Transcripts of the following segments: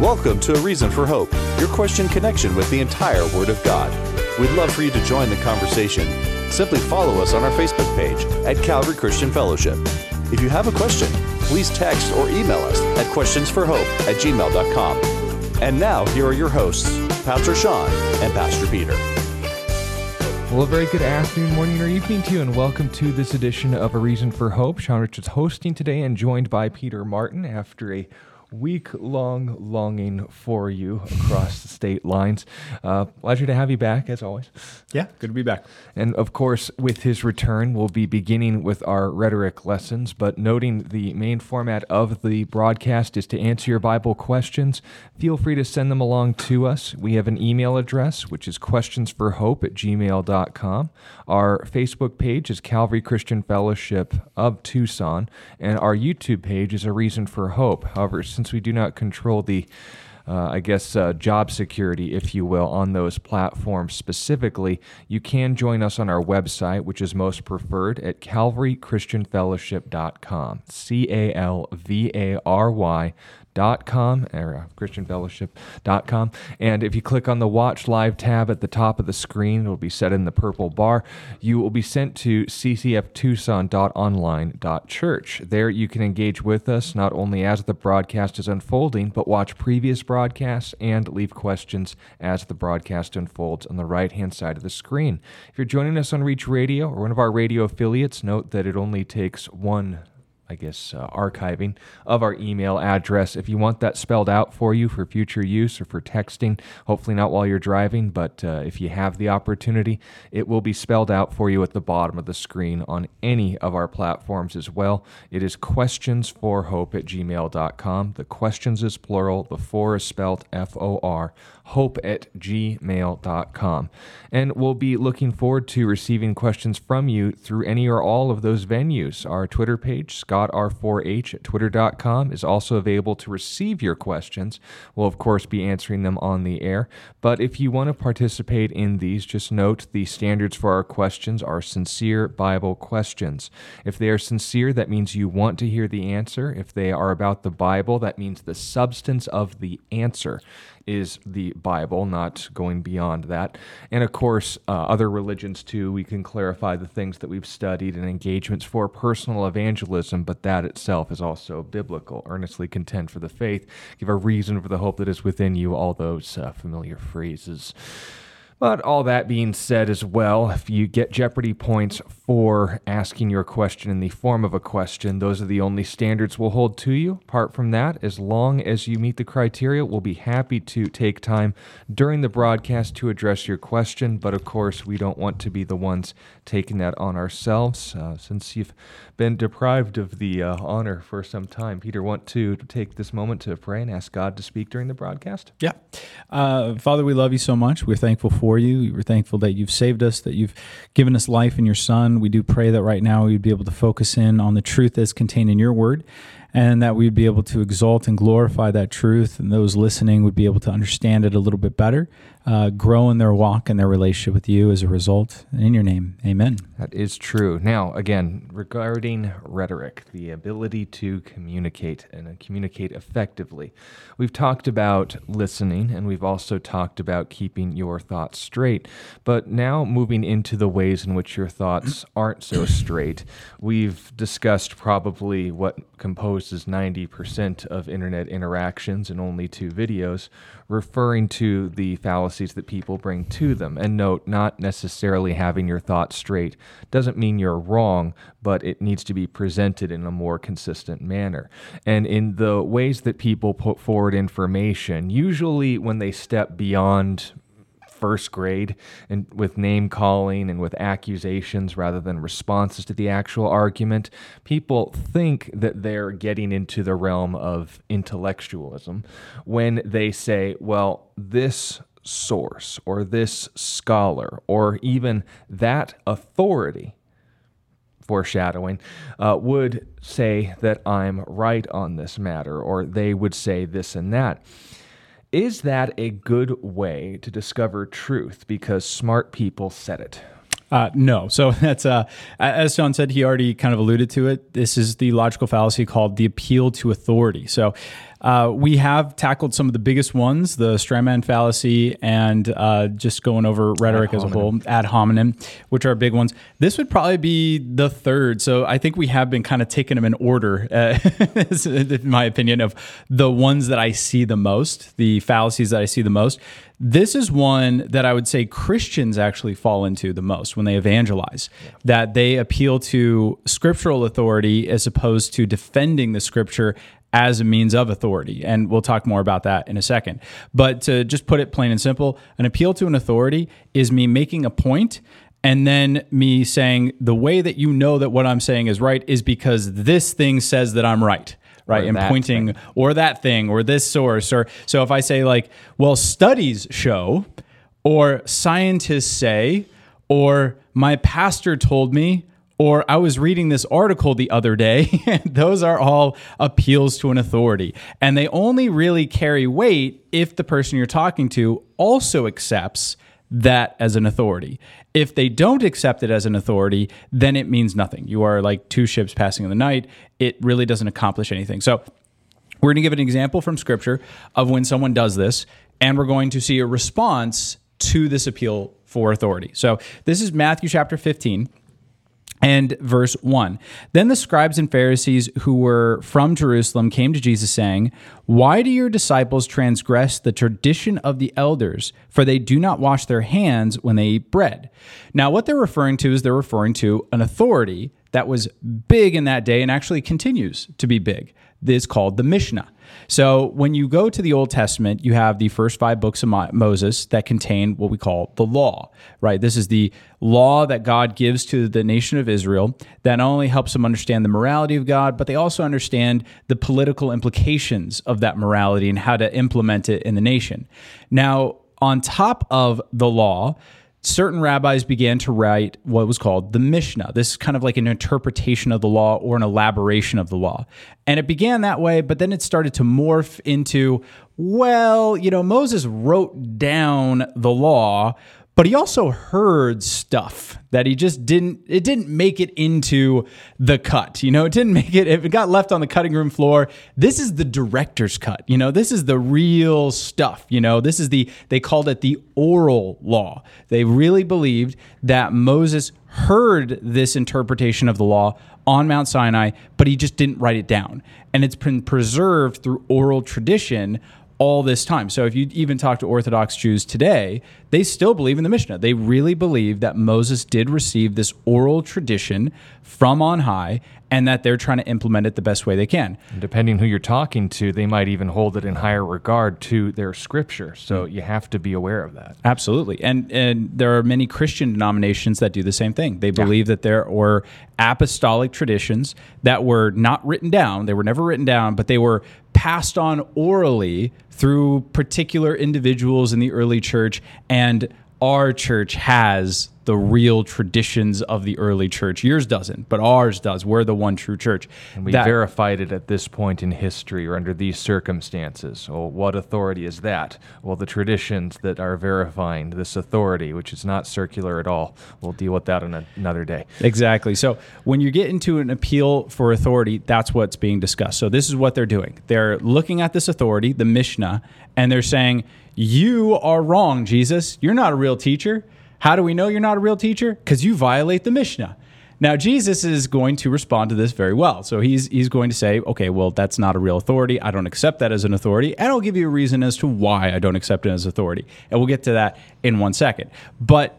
Welcome to A Reason for Hope, your question connection with the entire Word of God. We'd love for you to join the conversation. Simply follow us on our Facebook page at Calvary Christian Fellowship. If you have a question, please text or email us at questionsforhope at gmail.com. And now, here are your hosts, Pastor Sean and Pastor Peter. Well, a very good afternoon, morning, or evening to you, and welcome to this edition of A Reason for Hope. Sean Richards hosting today and joined by Peter Martin after a week long longing for you across the state lines. Uh, pleasure to have you back, as always. Yeah, good to be back. And of course, with his return, we'll be beginning with our rhetoric lessons, but noting the main format of the broadcast is to answer your Bible questions. Feel free to send them along to us. We have an email address, which is questionsforhope at gmail.com. Our Facebook page is Calvary Christian Fellowship of Tucson, and our YouTube page is A Reason for Hope. However, since we do not control the uh, I guess, uh, job security, if you will, on those platforms specifically, you can join us on our website, which is most preferred at calvarychristianfellowship.com. C A L V A R Y dot com or uh, christianfellowship.com and if you click on the watch live tab at the top of the screen it'll be set in the purple bar. You will be sent to ccftucson.online.church there you can engage with us not only as the broadcast is unfolding but watch previous broadcasts and leave questions as the broadcast unfolds on the right hand side of the screen. If you're joining us on reach radio or one of our radio affiliates note that it only takes one I guess, uh, archiving of our email address. If you want that spelled out for you for future use or for texting, hopefully not while you're driving, but uh, if you have the opportunity, it will be spelled out for you at the bottom of the screen on any of our platforms as well. It is questionsforhope at gmail.com. The questions is plural, the for is spelled F O R hope at gmail.com. And we'll be looking forward to receiving questions from you through any or all of those venues. Our Twitter page, scottr4h at twitter.com, is also available to receive your questions. We'll, of course, be answering them on the air. But if you want to participate in these, just note the standards for our questions are sincere Bible questions. If they are sincere, that means you want to hear the answer. If they are about the Bible, that means the substance of the answer is the Bible, not going beyond that. And of course, uh, other religions too, we can clarify the things that we've studied and engagements for personal evangelism, but that itself is also biblical. Earnestly contend for the faith, give a reason for the hope that is within you, all those uh, familiar phrases. But all that being said, as well, if you get Jeopardy points for asking your question in the form of a question, those are the only standards we'll hold to you. Apart from that, as long as you meet the criteria, we'll be happy to take time during the broadcast to address your question. But of course, we don't want to be the ones taking that on ourselves. Uh, since you've been deprived of the uh, honor for some time, Peter, want to take this moment to pray and ask God to speak during the broadcast? Yeah. Uh, Father, we love you so much. We're thankful for you. We're thankful that you've saved us, that you've given us life in your Son. We do pray that right now we'd be able to focus in on the truth that's contained in your word and that we'd be able to exalt and glorify that truth, and those listening would be able to understand it a little bit better, uh, grow in their walk and their relationship with you as a result. In your name, amen. That is true. Now, again, regarding rhetoric, the ability to communicate and communicate effectively, we've talked about listening and we've also talked about keeping your thoughts straight. But now, moving into the ways in which your thoughts aren't so straight, we've discussed probably what composes 90% of internet interactions in only two videos, referring to the fallacies that people bring to them. And note, not necessarily having your thoughts straight doesn't mean you're wrong, but it needs to be presented in a more consistent manner. And in the ways that people put forward information, usually when they step beyond first grade and with name calling and with accusations rather than responses to the actual argument, people think that they're getting into the realm of intellectualism when they say, well, this source or this scholar or even that authority foreshadowing, uh, would say that I'm right on this matter, or they would say this and that. Is that a good way to discover truth because smart people said it? Uh, no. So that's, uh, as John said, he already kind of alluded to it. This is the logical fallacy called the appeal to authority. So Uh, we have tackled some of the biggest ones, the strawman fallacy, and uh, just going over rhetoric as a whole, ad hominem, which are big ones. This would probably be the third. So I think we have been kind of taking them in order, uh, in my opinion, of the ones that I see the most, the fallacies that I see the most. This is one that I would say Christians actually fall into the most when they evangelize, yeah. that they appeal to scriptural authority as opposed to defending the scripture as a means of authority. And we'll talk more about that in a second. But to just put it plain and simple, an appeal to an authority is me making a point and then me saying the way that you know that what I'm saying is right is because this thing says that I'm right right? and pointing thing. or that thing or this source or so if I say like, well, studies show or scientists say or my pastor told me or I was reading this article the other day. Those are all appeals to an authority. And they only really carry weight if the person you're talking to also accepts that as an authority. If they don't accept it as an authority, then it means nothing. You are like two ships passing in the night. It really doesn't accomplish anything. So, we're going to give an example from scripture of when someone does this, and we're going to see a response to this appeal for authority. So, this is Matthew chapter 15 and verse 1. Then the scribes and Pharisees who were from Jerusalem came to Jesus, saying, Why do your disciples transgress the tradition of the elders? For they do not wash their hands when they eat bread. Now, what they're referring to is they're referring to an authority that was big in that day and actually continues to be big. This is called the Mishnah. So when you go to the Old Testament, you have the first five books of Moses that contain what we call the law, right? This is the law that God gives to the nation of Israel that not only helps them understand the morality of God, but they also understand the political implications of that morality and how to implement it in the nation. Now, on top of the law, certain rabbis began to write what was called the Mishnah. This is kind of like an interpretation of the law or an elaboration of the law. And it began that way, but then it started to morph into, well, you know, Moses wrote down the law, but he also heard stuff that he just didn't it didn't make it into the cut you know it didn't make it it got left on the cutting room floor this is the director's cut you know this is the real stuff you know this is the they called it the oral law. They really believed that Moses heard this interpretation of the law on Mount Sinai but he just didn't write it down. And it's been preserved through oral tradition all this time. So if you even talk to Orthodox Jews today, they still believe in the Mishnah. They really believe that Moses did receive this oral tradition from on high and that they're trying to implement it the best way they can. And depending who you're talking to, they might even hold it in higher regard to their scripture. So mm. you have to be aware of that. Absolutely. And and there are many Christian denominations that do the same thing. They believe yeah. that there were apostolic traditions that were not written down. They were never written down, but they were passed on orally through particular individuals in the early church and our church has the real traditions of the early church. Yours doesn't, but ours does. We're the one true church. And we that, verified it at this point in history or under these circumstances. Well, what authority is that? Well, the traditions that are verifying this authority, which is not circular at all. We'll deal with that on a, another day. Exactly. So when you get into an appeal for authority, that's what's being discussed. So this is what they're doing. They're looking at this authority, the Mishnah, and they're saying, You are wrong, Jesus. You're not a real teacher. How do we know you're not a real teacher? Because you violate the Mishnah. Now, Jesus is going to respond to this very well. So he's, he's going to say, okay, well, that's not a real authority. I don't accept that as an authority. And I'll give you a reason as to why I don't accept it as authority. And we'll get to that in one second. But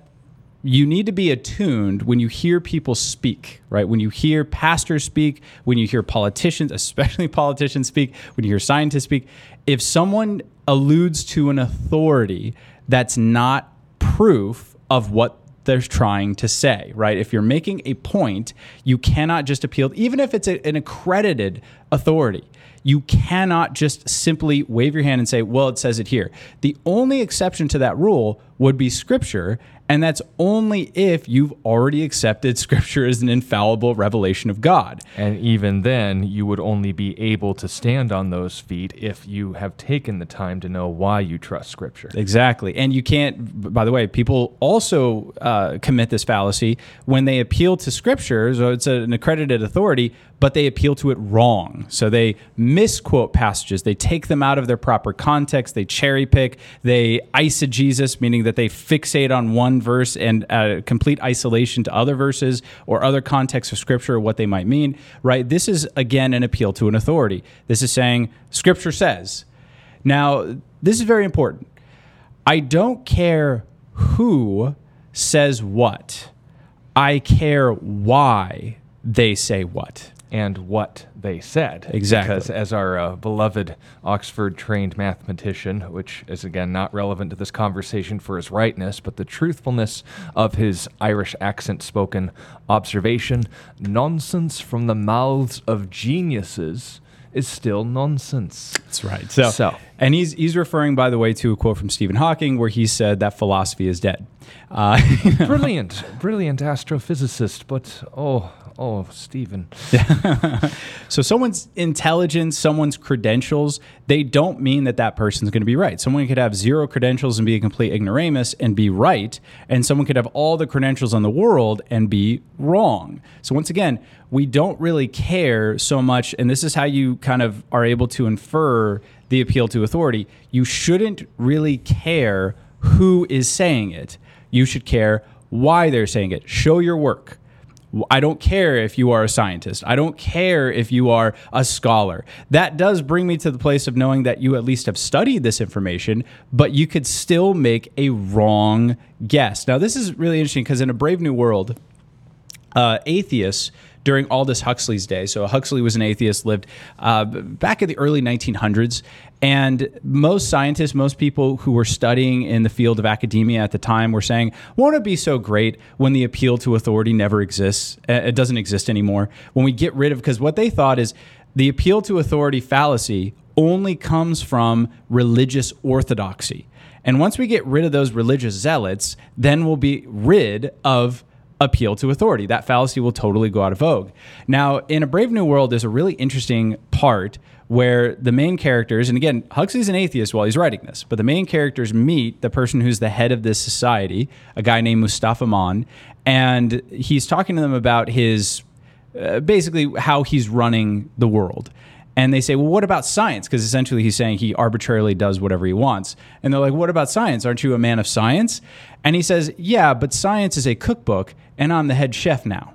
you need to be attuned when you hear people speak, right? When you hear pastors speak, when you hear politicians, especially politicians speak, when you hear scientists speak, if someone alludes to an authority that's not proof of what they're trying to say, right? If you're making a point, you cannot just appeal, even if it's a, an accredited authority. You cannot just simply wave your hand and say, well, it says it here. The only exception to that rule would be scripture. And that's only if you've already accepted Scripture as an infallible revelation of God. And even then, you would only be able to stand on those feet if you have taken the time to know why you trust Scripture. Exactly. And you can't, by the way, people also uh, commit this fallacy when they appeal to Scripture, so it's an accredited authority, but they appeal to it wrong. So they misquote passages, they take them out of their proper context, they cherry pick, they eisegesis, meaning that they fixate on one verse and uh, complete isolation to other verses or other contexts of scripture or what they might mean, right? This is, again, an appeal to an authority. This is saying, Scripture says. Now, this is very important. I don't care who says what, I care why they say what. And what they said. Exactly. Because as our uh, beloved Oxford trained mathematician, which is again not relevant to this conversation for his rightness, but the truthfulness of his Irish accent spoken observation nonsense from the mouths of geniuses is still nonsense. That's right. So, So- and he's he's referring, by the way, to a quote from Stephen Hawking where he said that philosophy is dead. Uh, brilliant, brilliant astrophysicist, but oh, oh, Stephen. so, someone's intelligence, someone's credentials, they don't mean that that person's going to be right. Someone could have zero credentials and be a complete ignoramus and be right, and someone could have all the credentials in the world and be wrong. So, once again, we don't really care so much, and this is how you kind of are able to infer the appeal to authority. You shouldn't really care who is saying it. You should care why they're saying it. Show your work. I don't care if you are a scientist. I don't care if you are a scholar. That does bring me to the place of knowing that you at least have studied this information, but you could still make a wrong guess. Now, this is really interesting because in a Brave New World, uh, atheists during Aldous Huxley's day. So Huxley was an atheist, lived uh, back in the early 1900s, and most scientists, most people who were studying in the field of academia at the time, were saying, "Won't it be so great when the appeal to authority never exists? Uh, It doesn't exist anymore. When we get rid of because what they thought is the appeal to authority fallacy only comes from religious orthodoxy." And once we get rid of those religious zealots, then we'll be rid of appeal to authority. That fallacy will totally go out of vogue. Now, in A Brave New World, there's a really interesting part where the main characters, and again, Huxley's an atheist while he's writing this, but the main characters meet the person who's the head of this society, a guy named Mustapha Mond, and he's talking to them about his uh, basically how he's running the world. And they say, well, what about science? Because essentially he's saying he arbitrarily does whatever he wants. And they're like, what about science? Aren't you a man of science? And he says, yeah, but science is a cookbook, and I'm the head chef now.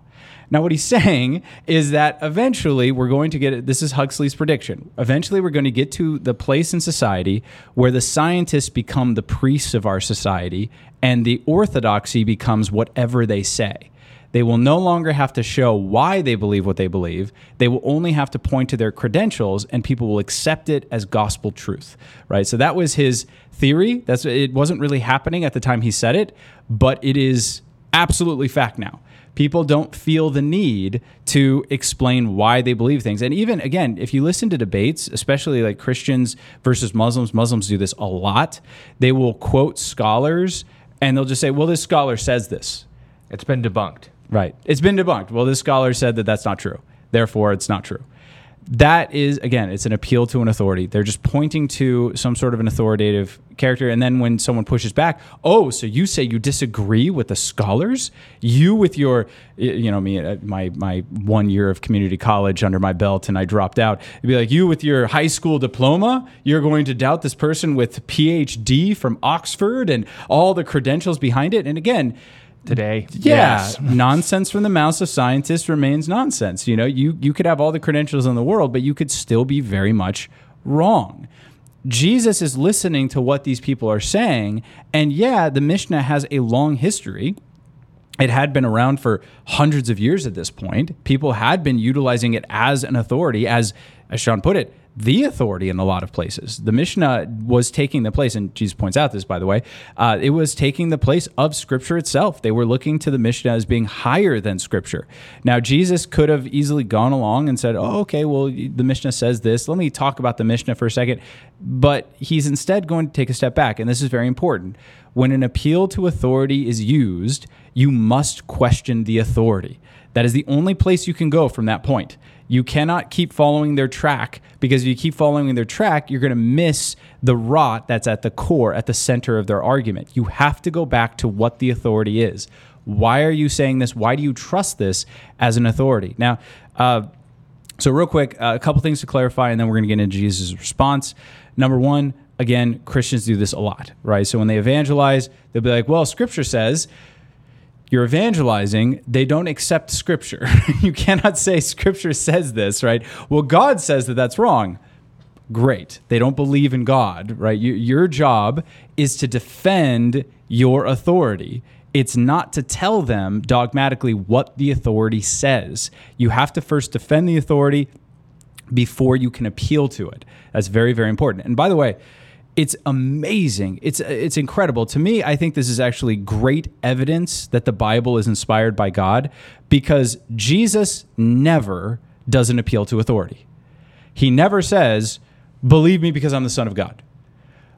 Now, what he's saying is that eventually we're going to get this is Huxley's prediction. Eventually, we're going to get to the place in society where the scientists become the priests of our society and the orthodoxy becomes whatever they say. They will no longer have to show why they believe what they believe. They will only have to point to their credentials and people will accept it as gospel truth, right? So that was his theory. That's it wasn't really happening at the time he said it, but it is absolutely fact now. People don't feel the need to explain why they believe things. And even again, if you listen to debates, especially like Christians versus Muslims, Muslims do this a lot. They will quote scholars and they'll just say, "Well, this scholar says this." It's been debunked. Right. It's been debunked. Well, this scholar said that that's not true. Therefore, it's not true. That is, again, it's an appeal to an authority. They're just pointing to some sort of an authoritative character. And then when someone pushes back, oh, so you say you disagree with the scholars? You, with your, you know, me, uh, my, my one year of community college under my belt and I dropped out. It'd be like, you with your high school diploma, you're going to doubt this person with PhD from Oxford and all the credentials behind it. And again, Today, yeah, yes. nonsense from the mouths of scientists remains nonsense. You know, you you could have all the credentials in the world, but you could still be very much wrong. Jesus is listening to what these people are saying, and yeah, the Mishnah has a long history. It had been around for hundreds of years at this point. People had been utilizing it as an authority, as as Sean put it, the authority in a lot of places. The Mishnah was taking the place, and Jesus points out this, by the way, uh, it was taking the place of Scripture itself. They were looking to the Mishnah as being higher than Scripture. Now, Jesus could have easily gone along and said, oh, okay, well, the Mishnah says this. Let me talk about the Mishnah for a second. But he's instead going to take a step back, and this is very important. When an appeal to authority is used, you must question the authority. That is the only place you can go from that point. You cannot keep following their track because if you keep following their track, you're going to miss the rot that's at the core, at the center of their argument. You have to go back to what the authority is. Why are you saying this? Why do you trust this as an authority? Now, uh, So, real quick, uh, a couple things to clarify, and then we're going to get into Jesus' response. Number one, again, Christians do this a lot, right? So, when they evangelize, they'll be like, well, scripture says, you're evangelizing, they don't accept scripture. you cannot say scripture says this, right? Well, God says that that's wrong. Great. They don't believe in God, right? You, your job is to defend your authority. It's not to tell them dogmatically what the authority says. You have to first defend the authority before you can appeal to it. That's very, very important. And by the way, it's amazing. It's it's incredible. To me, I think this is actually great evidence that the Bible is inspired by God because Jesus never does an appeal to authority. He never says, "Believe me because I'm the son of God."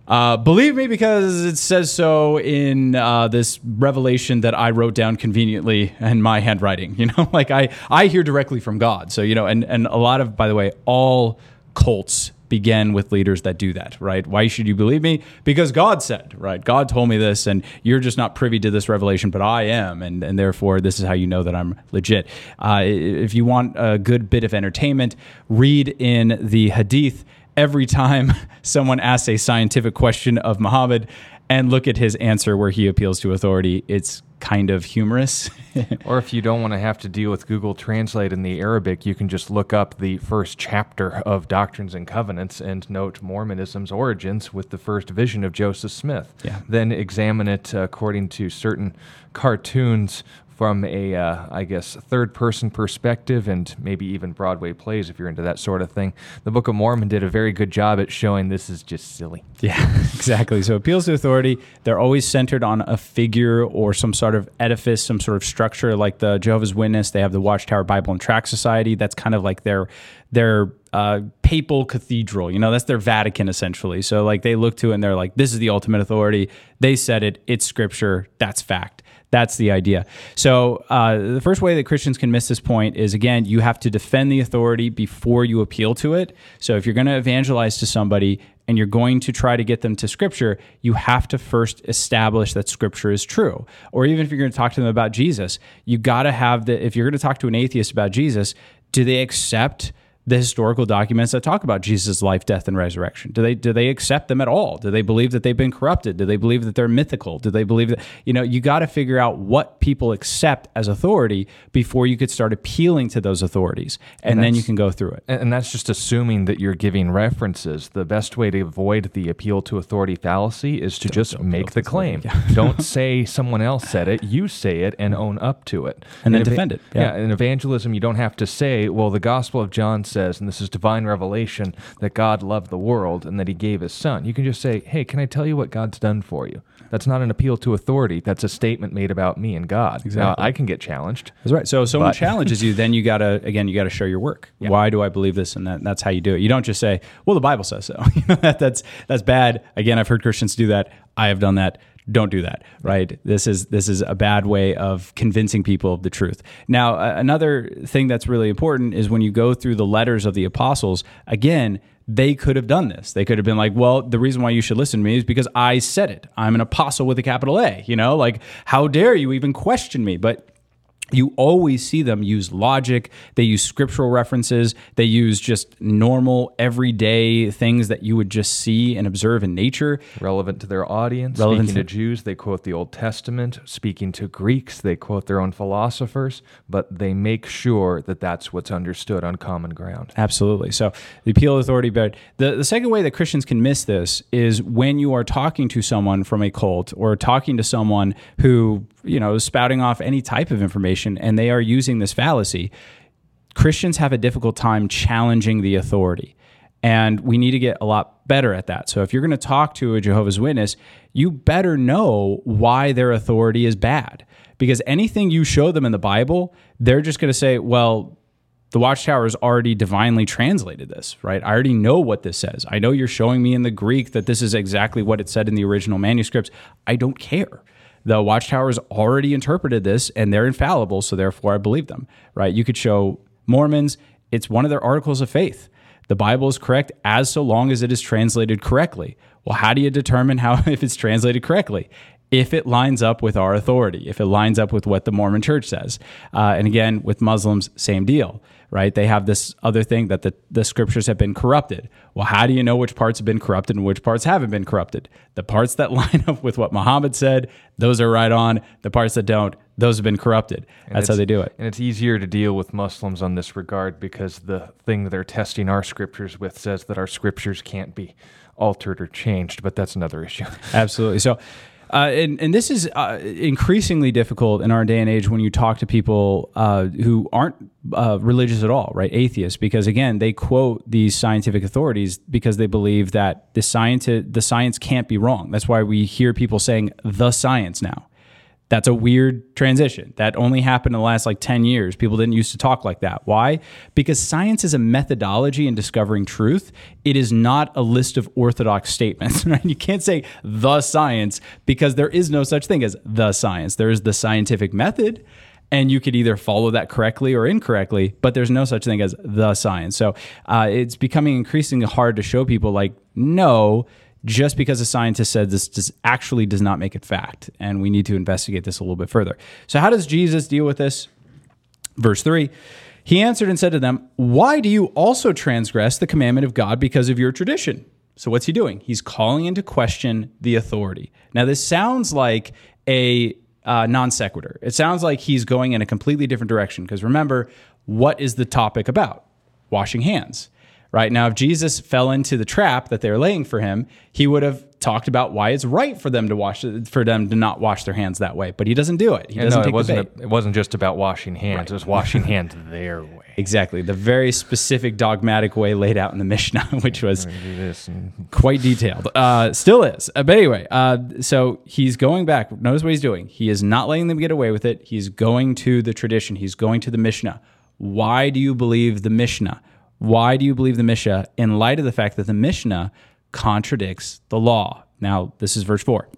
Uh, believe me because it says so in uh, this revelation that I wrote down conveniently in my handwriting. You know, like I I hear directly from God. So you know, and and a lot of by the way, all cults begin with leaders that do that, right? Why should you believe me? Because God said, right? God told me this, and you're just not privy to this revelation, but I am, and, and therefore this is how you know that I'm legit. Uh, if you want a good bit of entertainment, read in the Hadith every time someone asks a scientific question of Muhammad and look at his answer where he appeals to authority. It's kind of humorous. or if you don't want to have to deal with Google Translate in the Arabic, you can just look up the first chapter of Doctrines and Covenants and note Mormonism's origins with the first vision of Joseph Smith. Yeah. Then examine it according to certain cartoons from a, uh, I guess, third person perspective and maybe even Broadway plays if you're into that sort of thing. The Book of Mormon did a very good job at showing this is just silly. Yeah, exactly. So appeals to authority, they're always centered on a figure or some sort of edifice, some sort of structure like the Jehovah's Witness. They have the Watchtower Bible and Tract Society. That's kind of like their their uh, papal cathedral. You know, that's their Vatican essentially. So like they look to it and they're like, this is the ultimate authority. They said it. It's scripture. That's fact. That's the idea. So, uh, the first way that Christians can miss this point is again, you have to defend the authority before you appeal to it. So, if you're going to evangelize to somebody and you're going to try to get them to Scripture, you have to first establish that Scripture is true. Or even if you're going to talk to them about Jesus, you got to have the, if you're going to talk to an atheist about Jesus, do they accept? The historical documents that talk about Jesus' life, death, and resurrection? Do they do they accept them at all? Do they believe that they've been corrupted? Do they believe that they're mythical? Do they believe that you know you got to figure out what people accept as authority before you could start appealing to those authorities, and, and then you can go through it. And that's just assuming that you're giving references. The best way to avoid the appeal to authority fallacy is to don't, just don't make the claim. Yeah. don't say someone else said it. You say it and own up to it, and, and then defend it. Yeah. yeah, in evangelism, you don't have to say, "Well, the Gospel of John says." Says, and this is divine revelation, that God loved the world and that he gave his son. You can just say, hey, can I tell you what God's done for you? That's not an appeal to authority. That's a statement made about me and God. Exactly. Now, I can get challenged. That's right. So if someone but, challenges you, then you got to, again, you got to show your work. Yeah. Why do I believe this? And that, that's how you do it. You don't just say, well, the Bible says so. that's, that's bad. Again, I've heard Christians do that. I have done that don't do that right this is this is a bad way of convincing people of the truth now uh, another thing that's really important is when you go through the letters of the apostles again they could have done this. They could have been like, well, the reason why you should listen to me is because I said it. I'm an apostle with a capital A, you know, like, how dare you even question me? But you always see them use logic. They use scriptural references. They use just normal everyday things that you would just see and observe in nature. Relevant to their audience relevant speaking to, to jews they quote the old testament. Speaking to greeks they quote their own philosophers but they make sure that that's what's understood on common ground. Absolutely. So the appeal authority but the, the second way that christians can miss this is when you are talking to someone from a cult or talking to someone who you know, spouting off any type of information, and they are using this fallacy. Christians have a difficult time challenging the authority. And we need to get a lot better at that. So if you're going to talk to a Jehovah's Witness, you better know why their authority is bad. Because anything you show them in the Bible, they're just going to say, well, the Watchtower has already divinely translated this, right? I already know what this says. I know you're showing me in the Greek that this is exactly what it said in the original manuscripts. I don't care the Watchtower's already interpreted this and they're infallible, so therefore I believe them, right? You could show Mormons, it's one of their articles of faith. The Bible is correct as so long as it is translated correctly. Well, how do you determine how if it's translated correctly? If it lines up with our authority, if it lines up with what the Mormon church says. Uh, and again, with Muslims, same deal, right? They have this other thing that the, the scriptures have been corrupted. Well, how do you know which parts have been corrupted and which parts haven't been corrupted? The parts that line up with what Muhammad said, those are right on. The parts that don't, those have been corrupted. That's how they do it. And it's easier to deal with Muslims on this regard because the thing that they're testing our scriptures with says that our scriptures can't be altered or changed, but that's another issue. Absolutely. So, uh, and, and this is uh, increasingly difficult in our day and age when you talk to people uh, who aren't uh, religious at all, right? Atheists, because again, they quote these scientific authorities because they believe that the science the science can't be wrong. That's why we hear people saying the science now. That's a weird transition. That only happened in the last like 10 years. People didn't used to talk like that. Why? Because science is a methodology in discovering truth. It is not a list of orthodox statements. Right? You can't say the science because there is no such thing as the science. There is the scientific method and you could either follow that correctly or incorrectly, but there's no such thing as the science. So uh, it's becoming increasingly hard to show people like, no, just because a scientist said this does, actually does not make it fact. And we need to investigate this a little bit further. So, how does Jesus deal with this? Verse 3 He answered and said to them, Why do you also transgress the commandment of God because of your tradition? So, what's he doing? He's calling into question the authority. Now, this sounds like a uh, non sequitur. It sounds like he's going in a completely different direction because remember, what is the topic about? Washing hands right? Now, if Jesus fell into the trap that they're laying for him, he would have talked about why it's right for them to wash for them to not wash their hands that way. But he doesn't do it. He doesn't no, it wasn't. A, it wasn't just about washing hands. Right. It was washing hands their way. Exactly, the very specific dogmatic way laid out in the Mishnah, which was quite detailed. Uh, still is. Uh, but anyway, uh, so he's going back. Notice what he's doing. He is not letting them get away with it. He's going to the tradition. He's going to the Mishnah. Why do you believe the Mishnah? Why do you believe the Mishnah in light of the fact that the Mishnah contradicts the law? Now, this is verse 4.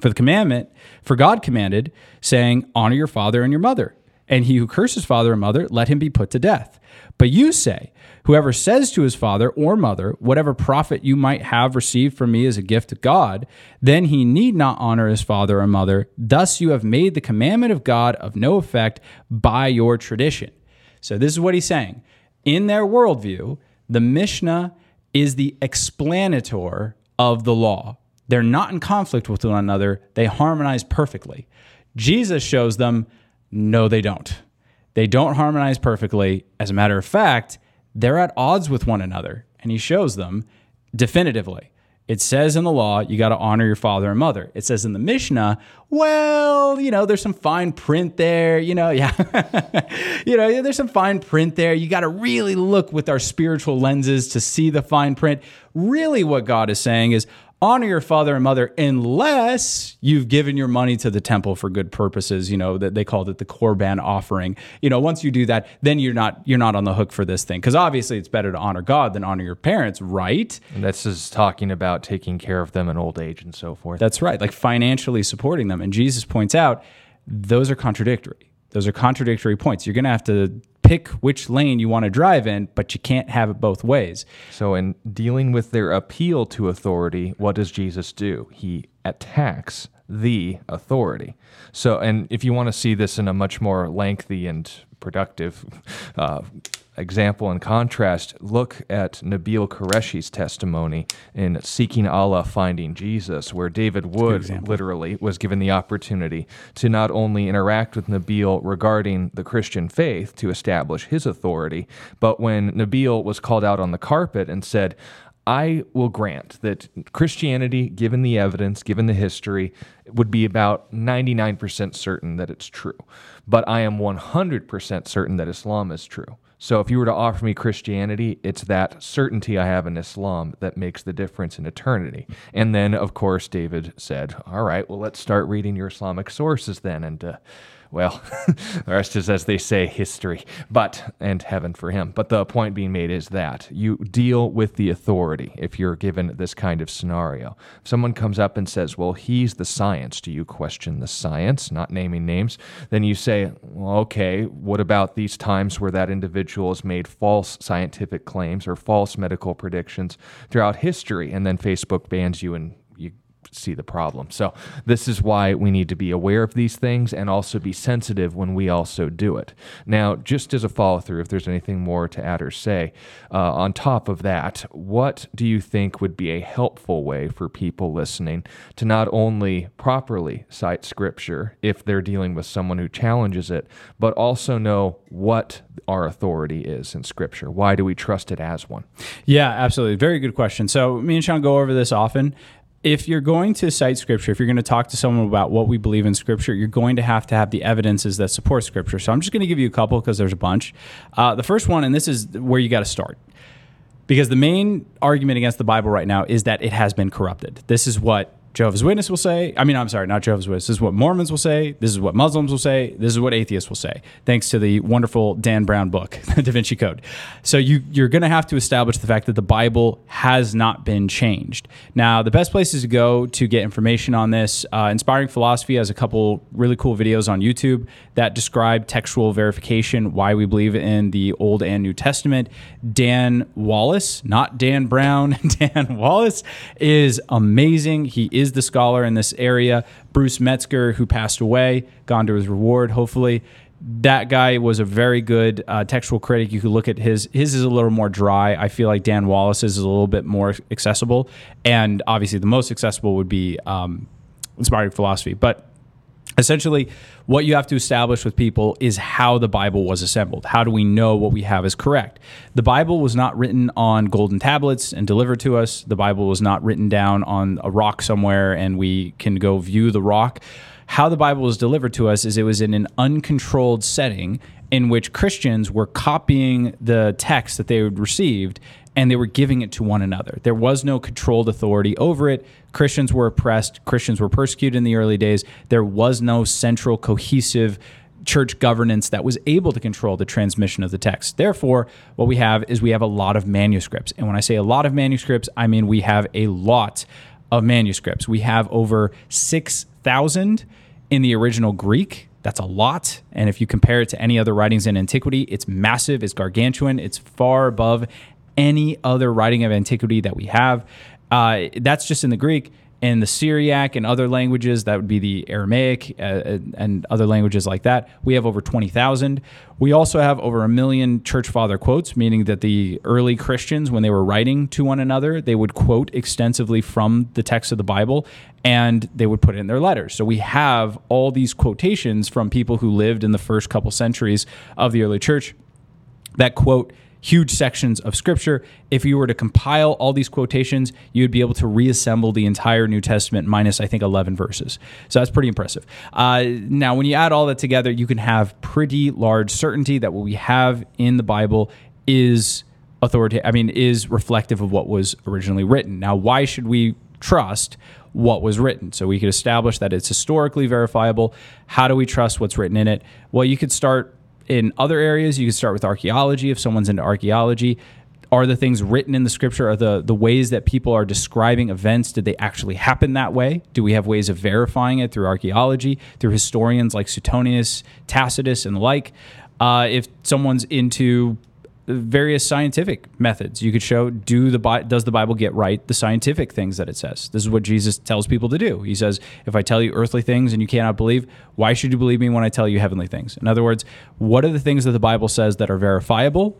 For the commandment, for God commanded, saying, Honor your father and your mother, and he who curses father and mother, let him be put to death. But you say, Whoever says to his father or mother, Whatever profit you might have received from me as a gift to God, then he need not honor his father or mother. Thus you have made the commandment of God of no effect by your tradition. So this is what he's saying. In their worldview, the Mishnah is the explanator of the law. They're not in conflict with one another, they harmonize perfectly. Jesus shows them, no, they don't. They don't harmonize perfectly. As a matter of fact, they're at odds with one another. And he shows them definitively. It says in the law, you got to honor your father and mother. It says in the Mishnah, well, you know, there's some fine print there. You know, yeah. you know, there's some fine print there. You got to really look with our spiritual lenses to see the fine print. Really, what God is saying is, honor your father and mother unless you've given your money to the temple for good purposes you know that they called it the korban offering. You know once you do that then you're not you're not on the hook for this thing. Because obviously it's better to honor god than honor your parents right? And this is talking about taking care of them in old age and so forth. that's right like financially supporting them. And jesus points out those are contradictory those are contradictory points you're going to have to pick which lane you want to drive in but you can't have it both ways So, in dealing with their appeal to authority, what does Jesus do? He attacks the authority. So, and if you want to see this in a much more lengthy and productive uh, example and contrast, look at Nabil Qureshi's testimony in Seeking Allah, Finding Jesus, where David Wood literally was given the opportunity to not only interact with Nabil regarding the Christian faith to establish his authority, but when Nabil was called out on the carpet and said, I will grant that Christianity, given the evidence, given the history, would be about 99% certain that it's true. But I am 100% certain that Islam is true. So if you were to offer me Christianity, it's that certainty I have in Islam that makes the difference in eternity. And then, of course, David said, All right, well, let's start reading your Islamic sources then. And, uh, well, the rest is, as they say, history, but, and heaven for him. But the point being made is that you deal with the authority if you're given this kind of scenario. If someone comes up and says, well, he's the science, do you question the science, not naming names? Then you say, well, okay, what about these times where that individual has made false scientific claims or false medical predictions throughout history? And then Facebook bans you and see the problem. So, this is why we need to be aware of these things and also be sensitive when we also do it. Now, just as a follow through, if there's anything more to add or say, uh, on top of that, what do you think would be a helpful way for people listening to not only properly cite scripture if they're dealing with someone who challenges it, but also know what our authority is in scripture? Why do we trust it as one? Yeah, absolutely. Very good question. So, me and Sean go over this often if you're going to cite scripture, if you're going to talk to someone about what we believe in scripture, you're going to have to have the evidences that support scripture. So I'm just going to give you a couple because there's a bunch. Uh, the first one, and this is where you got to start, because the main argument against the Bible right now is that it has been corrupted. This is what Jehovah's Witness will say. I mean, I'm sorry, not Jehovah's Witness. This is what Mormons will say. This is what Muslims will say. This is what atheists will say. Thanks to the wonderful Dan Brown book, The Da Vinci Code. So you you're going to have to establish the fact that the Bible has not been changed. Now, the best places to go to get information on this, uh, Inspiring Philosophy has a couple really cool videos on YouTube that describe textual verification, why we believe in the Old and New Testament. Dan Wallace, not Dan Brown, Dan Wallace is amazing. He is is the scholar in this area. Bruce Metzger, who passed away, gone to his reward, hopefully. That guy was a very good uh, textual critic. You could look at his. His is a little more dry. I feel like Dan Wallace's is a little bit more accessible, and obviously the most accessible would be um, Inspiring Philosophy. But essentially what you have to establish with people is how the bible was assembled how do we know what we have is correct the bible was not written on golden tablets and delivered to us the bible was not written down on a rock somewhere and we can go view the rock how the bible was delivered to us is it was in an uncontrolled setting in which christians were copying the text that they had received and they were giving it to one another. There was no controlled authority over it. Christians were oppressed, Christians were persecuted in the early days. There was no central, cohesive church governance that was able to control the transmission of the text. Therefore, what we have is we have a lot of manuscripts. And when I say a lot of manuscripts, I mean we have a lot of manuscripts. We have over 6,000 in the original Greek. That's a lot. And if you compare it to any other writings in antiquity, it's massive, it's gargantuan, it's far above any other writing of antiquity that we have. Uh, that's just in the Greek. In the Syriac and other languages, that would be the Aramaic uh, and other languages like that, we have over 20,000. We also have over a million church father quotes, meaning that the early Christians, when they were writing to one another, they would quote extensively from the text of the Bible and they would put it in their letters. So we have all these quotations from people who lived in the first couple centuries of the early church that quote huge sections of scripture. If you were to compile all these quotations, you would be able to reassemble the entire New Testament minus, I think, 11 verses. So that's pretty impressive. Uh, now, when you add all that together, you can have pretty large certainty that what we have in the Bible is authority. I mean, is reflective of what was originally written. Now, why should we trust what was written. So we could establish that it's historically verifiable. How do we trust what's written in it? Well, you could start in other areas, you can start with archaeology. If someone's into archaeology, are the things written in the scripture are the the ways that people are describing events did they actually happen that way do we have ways of verifying it through archaeology through historians like suetonius tacitus and the like uh, if someone's into various scientific methods. You could show do the does the Bible get right the scientific things that it says. This is what Jesus tells people to do. He says, "If I tell you earthly things and you cannot believe, why should you believe me when I tell you heavenly things?" In other words, what are the things that the Bible says that are verifiable?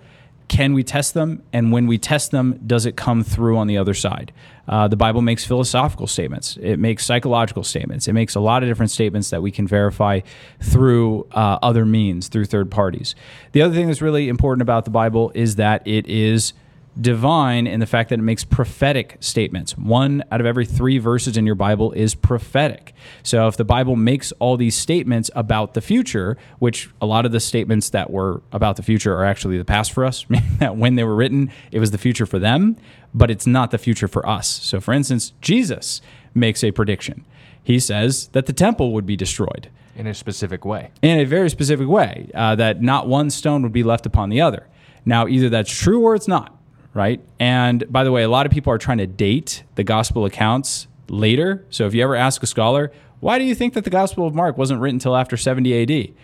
Can we test them? And when we test them, does it come through on the other side? Uh, the Bible makes philosophical statements, it makes psychological statements, it makes a lot of different statements that we can verify through uh, other means, through third parties. The other thing that's really important about the Bible is that it is divine in the fact that it makes prophetic statements. One out of every three verses in your Bible is prophetic. So if the Bible makes all these statements about the future, which a lot of the statements that were about the future are actually the past for us, meaning that when they were written, it was the future for them, but it's not the future for us. So for instance, Jesus makes a prediction. He says that the temple would be destroyed. In a specific way. In a very specific way, uh, that not one stone would be left upon the other. Now, either that's true or it's not right? And by the way, a lot of people are trying to date the gospel accounts later. So if you ever ask a scholar, why do you think that the Gospel of Mark wasn't written until after 70 AD?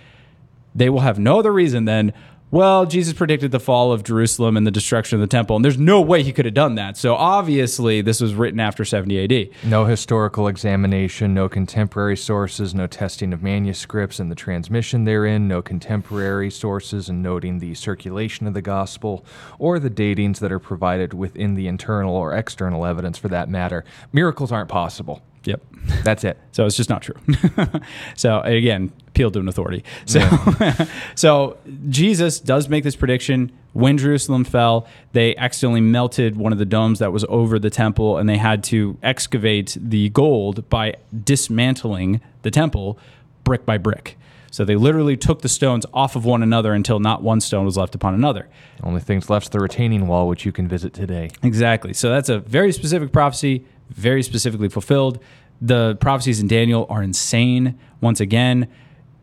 They will have no other reason than, well, Jesus predicted the fall of Jerusalem and the destruction of the temple, and there's no way he could have done that. So obviously, this was written after 70 AD. No historical examination, no contemporary sources, no testing of manuscripts and the transmission therein, no contemporary sources and noting the circulation of the gospel, or the datings that are provided within the internal or external evidence for that matter. Miracles aren't possible. Yep. That's it. So it's just not true. so again, appeal to an authority. So, so Jesus does make this prediction. When Jerusalem fell, they accidentally melted one of the domes that was over the temple, and they had to excavate the gold by dismantling the temple brick by brick. So they literally took the stones off of one another until not one stone was left upon another. Only things left is the retaining wall, which you can visit today. Exactly. So that's a very specific prophecy, very specifically fulfilled. The prophecies in Daniel are insane. Once again,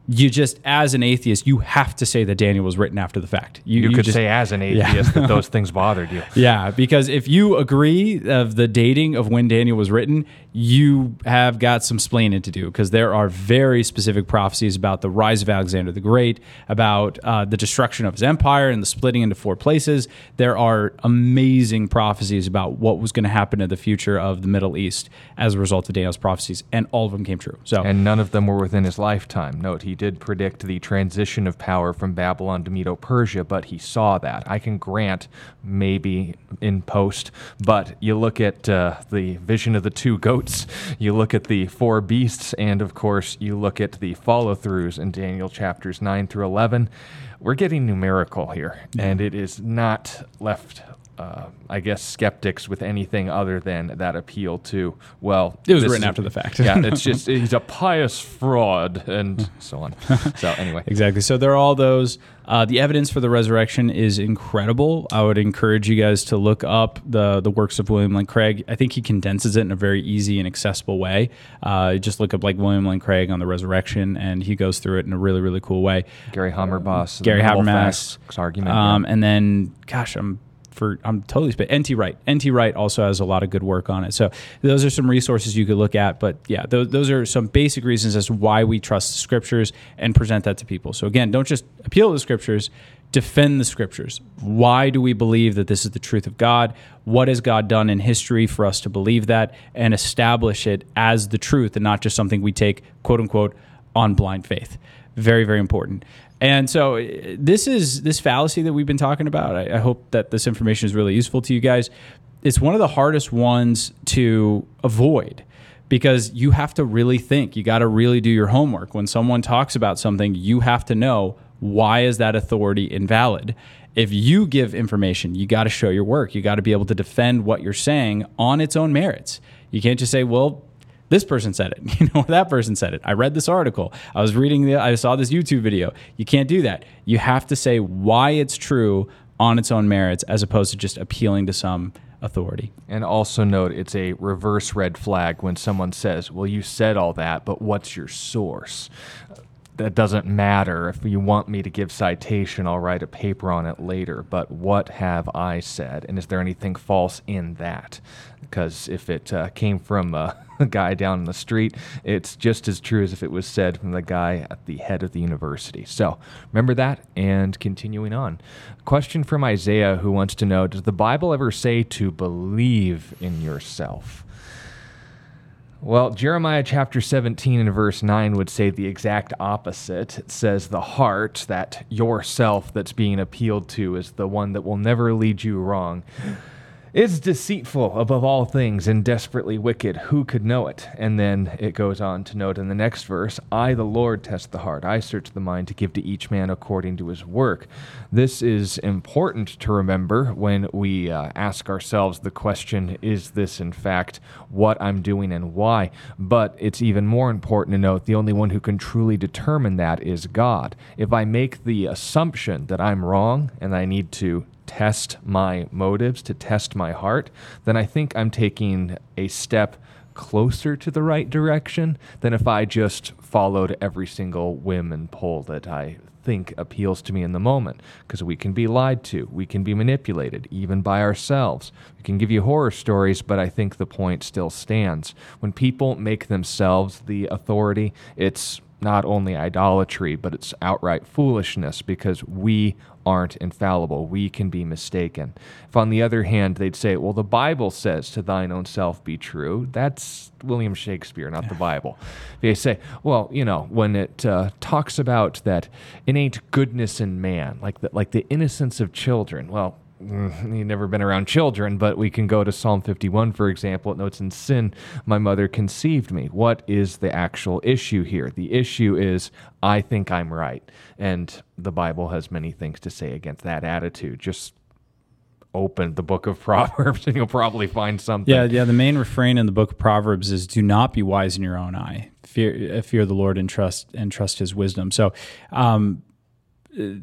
you just, as an atheist, you have to say that Daniel was written after the fact. You, could just- say, as an atheist, that those things bothered you. yeah, because if you agree of the dating of when Daniel was written, you have got some splaining to do because there are very specific prophecies about the rise of Alexander the Great, about uh, the destruction of his empire and the splitting into four places. There are amazing prophecies about what was going to happen in the future of the Middle East as a result of Daniel's prophecies, and all of them came true. So, And none of them were within his lifetime. Note, he did predict the transition of power from Babylon to Medo Persia, but he saw that. I can grant maybe in post, but you look at uh, the vision of the two goats, you look at the four beasts, and of course, you look at the follow throughs in Daniel chapters 9 through 11. We're getting numerical here, and it is not left. Uh, I guess skeptics with anything other than that appeal to well, It was written is- after the fact. yeah, it's just he's a pious fraud and so on. So anyway, Exactly. So there are all those. Uh, the evidence for the resurrection is incredible. I would encourage you guys to look up the the works of William Lane Craig. I think he condenses it in a very easy and accessible way. Uh, just look up like William Lane Craig on the resurrection, and he goes through it in a really really cool way. Gary Habermas, the Gary Habermas argument. Um, yeah. And then, gosh, I'm for I'm totally sp- NT Wright. NT Wright also has a lot of good work on it. So those are some resources you could look at. But yeah, those, those are some basic reasons as to why we trust the scriptures and present that to people. So again, don't just appeal to the scriptures. Defend the scriptures. Why do we believe that this is the truth of God? What has God done in history for us to believe that and establish it as the truth and not just something we take, quote unquote, on blind faith? Very, very important. And so uh, this is this fallacy that we've been talking about. I, I hope that this information is really useful to you guys. It's one of the hardest ones to avoid because you have to really think. You got to really do your homework. When someone talks about something, you have to know why is that authority invalid. If you give information, you got to show your work. You got to be able to defend what you're saying on its own merits. You can't just say, "Well, this person said it you know that person said it i read this article i was reading the i saw this youtube video you can't do that you have to say why it's true on its own merits as opposed to just appealing to some authority and also note it's a reverse red flag when someone says, "Well, you said all that, but what's your source?" That doesn't matter. If you want me to give citation, I'll write a paper on it later. But what have I said? And is there anything false in that? Because if it uh, came from a, guy down in the street, it's just as true as if it was said from the guy at the head of the university. So remember that and continuing on. Question from Isaiah who wants to know Does the Bible ever say to believe in yourself? Well, Jeremiah chapter 17 and verse 9 would say the exact opposite. It says the heart, that yourself that's being appealed to, is the one that will never lead you wrong. Is deceitful above all things and desperately wicked. Who could know it? And then it goes on to note in the next verse I, the Lord, test the heart. I search the mind to give to each man according to his work. This is important to remember when we uh, ask ourselves the question Is this in fact what I'm doing and why? But it's even more important to note the only one who can truly determine that is God. If I make the assumption that I'm wrong and I need to test my motives, to test my heart, then I think I'm taking a step closer to the right direction than if I just followed every single whim and pull that I think appeals to me in the moment. Because we can be lied to, we can be manipulated, even by ourselves. We can give you horror stories, but I think the point still stands. When people make themselves the authority, it's not only idolatry, but it's outright foolishness because we aren't infallible. We can be mistaken. If, on the other hand, they'd say, well, the Bible says to thine own self be true, that's William Shakespeare, not the Bible. They say, well, you know, when it uh, talks about that innate goodness in man, like the, like the innocence of children, well, you've never been around children, but we can go to Psalm 51, for example. It notes, In sin, my mother conceived me. What is the actual issue here? The issue is, I think I'm right. And the Bible has many things to say against that attitude. Just open the book of Proverbs and you'll probably find something. Yeah, yeah. The main refrain in the book of Proverbs is do not be wise in your own eye. Fear, fear the Lord and trust and trust his wisdom. So um,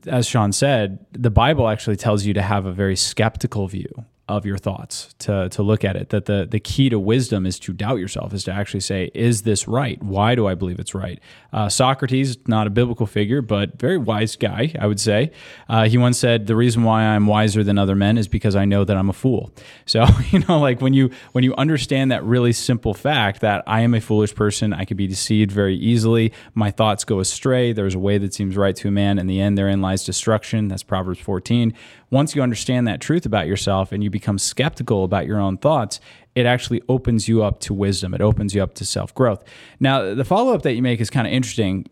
as Sean said, the Bible actually tells you to have a very skeptical view of your thoughts to, to look at it that the, the key to wisdom is to doubt yourself is to actually say is this right? Why do i believe it's right? Uh, socrates not a biblical figure but very wise guy i would say. Uh, he once said the reason why i'm wiser than other men is because i know that i'm a fool. So you know like when you when you understand that really simple fact that i am a foolish person i could be deceived very easily my thoughts go astray there's a way that seems right to a man in the end therein lies destruction that's proverbs 14 once you understand that truth about yourself and you become skeptical about your own thoughts, it actually opens you up to wisdom. It opens you up to self growth. Now, the follow up that you make is kind of interesting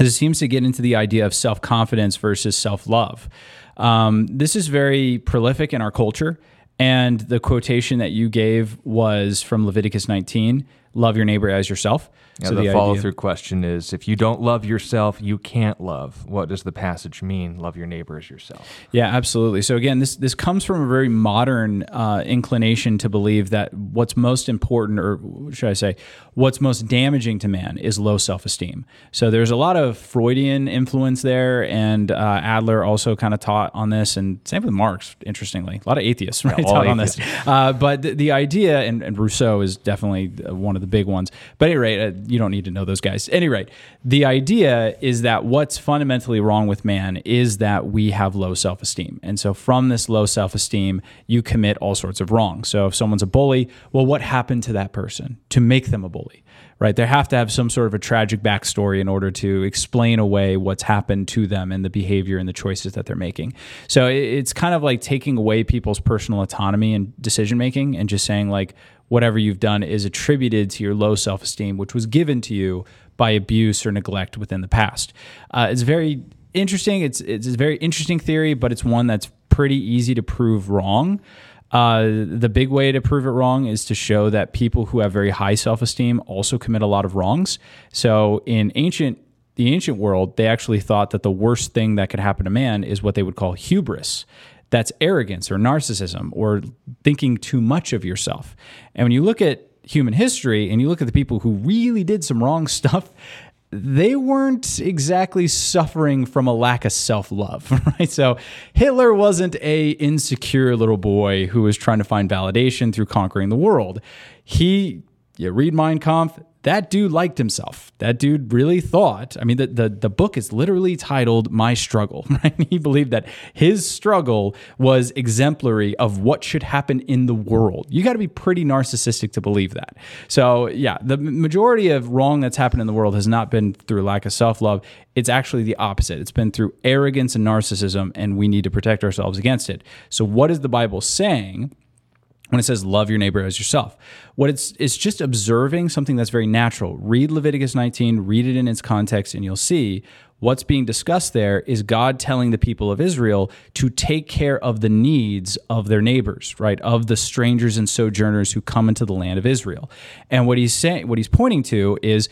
as it seems to get into the idea of self confidence versus self love. Um, this is very prolific in our culture. And the quotation that you gave was from Leviticus 19 love your neighbor as yourself. Yeah, so the, the follow through question is if you don't love yourself, you can't love. What does the passage mean? Love your neighbor as yourself. Yeah, absolutely. So again, this this comes from a very modern uh, inclination to believe that what's most important, or should I say, what's most damaging to man is low self esteem. So there's a lot of Freudian influence there, and uh, Adler also kind of taught on this, and same with Marx. Interestingly, a lot of atheists right yeah, taught atheists. on this. Uh, but the, the idea, and, and, Rousseau is definitely one of the big ones. But at any rate, uh, you don't need to know those guys. At any rate, the idea is that what's fundamentally wrong with man is that we have low self esteem. And so from this low self esteem, you commit all sorts of wrong. So if someone's a bully, well, what happened to that person to make them a bully? Right? They have to have some sort of a tragic backstory in order to explain away what's happened to them and the behavior and the choices that they're making. So it's kind of like taking away people's personal autonomy and decision making and just saying, like, whatever you've done is attributed to your low self esteem, which was given to you by abuse or neglect within the past. Uh, it's very interesting. It's it's a very interesting theory, but it's one that's pretty easy to prove wrong. Uh, the big way to prove it wrong is to show that people who have very high self esteem also commit a lot of wrongs. So in ancient the ancient world, they actually thought that the worst thing that could happen to man is what they would call hubris that's arrogance or narcissism or thinking too much of yourself. And when you look at human history and you look at the people who really did some wrong stuff, they weren't exactly suffering from a lack of self-love, right? So Hitler wasn't a insecure little boy who was trying to find validation through conquering the world. He you read Mein Kampf, that dude liked himself. That dude really thought. I mean, the, the, the book is literally titled My Struggle, right? He believed that his struggle was exemplary of what should happen in the world. You got to be pretty narcissistic to believe that. So, yeah, the majority of wrong that's happened in the world has not been through lack of self love. It's actually the opposite. It's been through arrogance and narcissism, and we need to protect ourselves against it. So, what is the Bible saying? When it says love your neighbor as yourself. What it's it's just observing something that's very natural. Read Leviticus 19, read it in its context and you'll see what's being discussed there is God telling the people of Israel to take care of the needs of their neighbors, right? Of the strangers and sojourners who come into the land of Israel. And what he's saying what he's pointing to is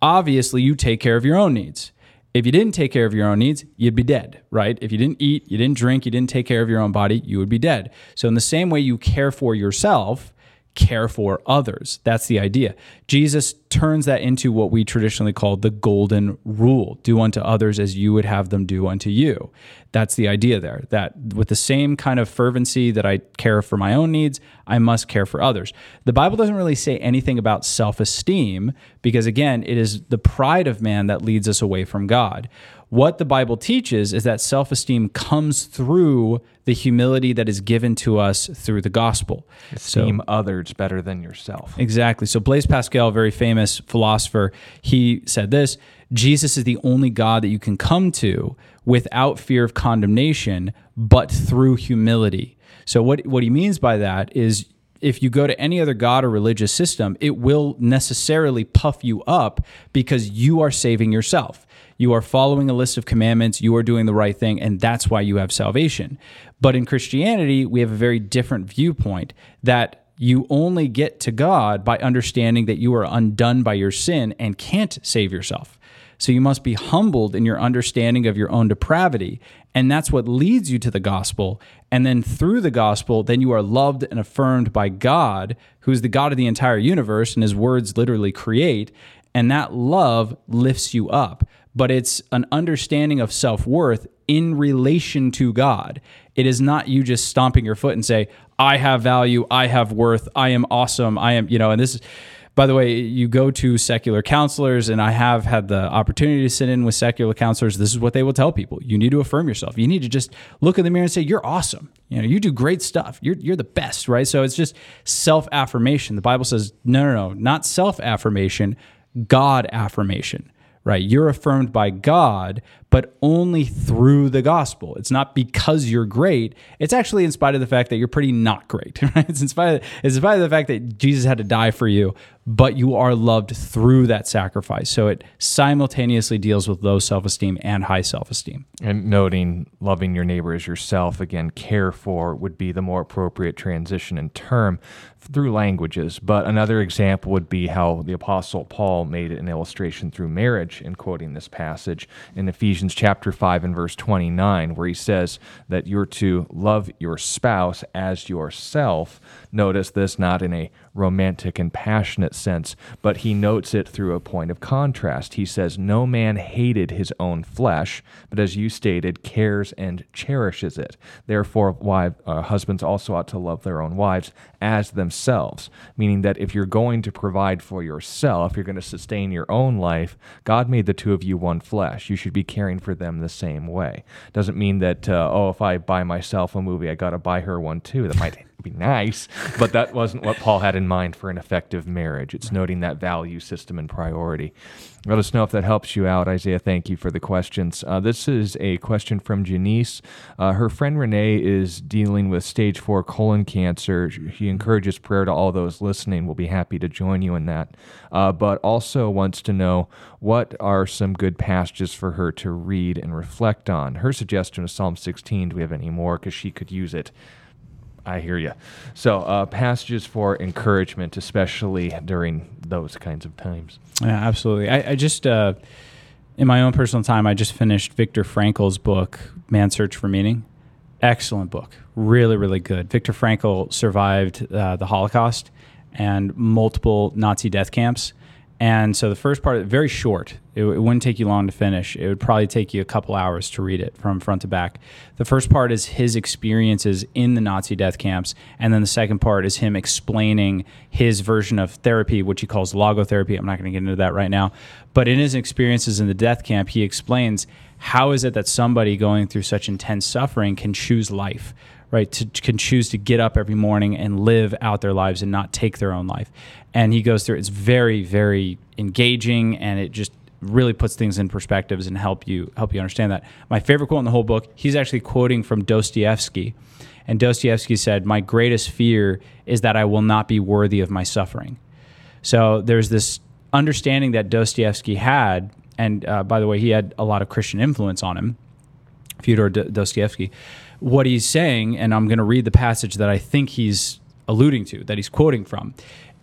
obviously you take care of your own needs. If you didn't take care of your own needs, you'd be dead, right? If you didn't eat, you didn't drink, you didn't take care of your own body, you would be dead. So, in the same way you care for yourself, care for others. That's the idea. Jesus turns that into what we traditionally call the golden rule do unto others as you would have them do unto you. That's the idea there, that with the same kind of fervency that I care for my own needs, I must care for others. The Bible doesn't really say anything about self esteem because, again, it is the pride of man that leads us away from God. What the Bible teaches is that self esteem comes through the humility that is given to us through the gospel. Esteem so, others better than yourself. Exactly. So Blaise Pascal, very famous famous philosopher, he said this Jesus is the only God that you can come to without fear of condemnation, but through humility. So, what, what he means by that is if you go to any other God or religious system, it will necessarily puff you up because you are saving yourself. You are following a list of commandments, you are doing the right thing, and that's why you have salvation. But in Christianity, we have a very different viewpoint that you only get to God by understanding that you are undone by your sin and can't save yourself. So you must be humbled in your understanding of your own depravity. And that's what leads you to the gospel. And then through the gospel, then you are loved and affirmed by God, who's the God of the entire universe, and his words literally create. And that love lifts you up. But it's an understanding of self worth in relation to God. It is not you just stomping your foot and say, I have value, I have worth, I am awesome, I am, you know, and this is by the way, you go to secular counselors, and I have had the opportunity to sit in with secular counselors. This is what they will tell people: you need to affirm yourself. You need to just look in the mirror and say, "You're awesome. You know, you do great stuff. You're you're the best." Right? So it's just self affirmation. The Bible says, "No, no, no, not self affirmation, God affirmation." Right? You're affirmed by God, but only through the gospel. It's not because you're great. It's actually in spite of the fact that you're pretty not great. Right? It's in spite of, it's in spite of the fact that Jesus had to die for you, but you are loved through that sacrifice. So it simultaneously deals with low self esteem and high self esteem. And noting loving your neighbor as yourself, again, care for would be the more appropriate transition and term through languages. But another example would be how the Apostle Paul made an illustration through marriage in quoting this passage in Ephesians chapter 5 and verse 29, where he says that you're to love your spouse as yourself. Notice this not in a romantic and passionate sense, but he notes it through a point of contrast. He says, No man hated his own flesh, but as you stated, cares and cherishes it. Therefore, wife, uh, husbands also ought to love their own wives as themselves, meaning that if you're going to provide for yourself, you're going to sustain your own life, God made the two of you one flesh. You should be caring for them the same way. Doesn't mean that, uh, oh, if I buy myself a movie, I got to buy her one too. That might be nice, but that wasn't what Paul had in mind for an effective marriage. It's noting that value system and priority. Let us know if that helps you out, Isaiah. Thank you for the questions. Uh, this is a question from Janice. Uh, her friend Renee is dealing with stage four colon cancer. She encourages prayer to all those listening. We'll be happy to join you in that. Uh, but also wants to know what are some good passages for her to read and reflect on. Her suggestion is Psalm 16. Do we have any more? Because she could use it I hear you. So, uh, passages for encouragement, especially during those kinds of times. Yeah, absolutely. I, I just, uh, in my own personal time, I just finished Viktor Frankl's book, Man's Search for Meaning. Excellent book. Really, really good. Viktor Frankl survived uh, the Holocaust and multiple Nazi death camps. And so the first part, very short. It, it, wouldn't take you long to finish. It would probably take you a couple hours to read it from front to back. The first part is his experiences in the Nazi death camps, and then the second part is him explaining his version of therapy, which he calls logotherapy. I'm not going to get into that right now, but in his experiences in the death camp, he explains how is it that somebody going through such intense suffering can choose life right to can choose to get up every morning and live out their lives and not take their own life. And he goes through it's very very engaging and it just really puts things in perspectives and help you help you understand that. My favorite quote in the whole book he's actually quoting from dostoevsky. And dostoevsky said my greatest fear is that i will not be worthy of my suffering. So there's this understanding that dostoevsky had and uh, by the way he had a lot of christian influence on him fyodor dostoevsky what he's saying, and I'm going to read the passage that I think he's alluding to, that he's quoting from,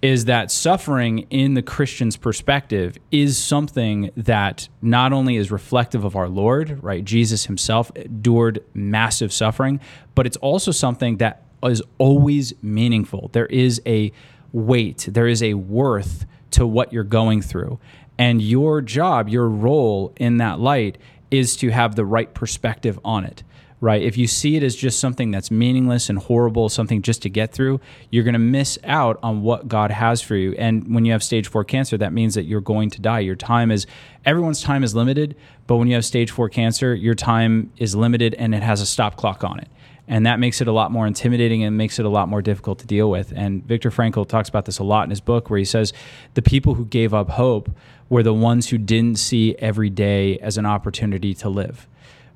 is that suffering in the Christian's perspective is something that not only is reflective of our Lord, right? Jesus himself endured massive suffering, but it's also something that is always meaningful. There is a weight, there is a worth to what you're going through. And your job, your role in that light is to have the right perspective on it right? If you see it as just something that's meaningless and horrible, something just to get through, you're going to miss out on what God has for you. And when you have stage four cancer, that means that you're going to die. Your time is, everyone's time is limited, but when you have stage four cancer, your time is limited and it has a stop clock on it. and that makes it a lot more intimidating and makes it a lot more difficult to deal with. And Viktor Frankl talks about this a lot in his book, where he says the people who gave up hope were the ones who didn't see every day as an opportunity to live.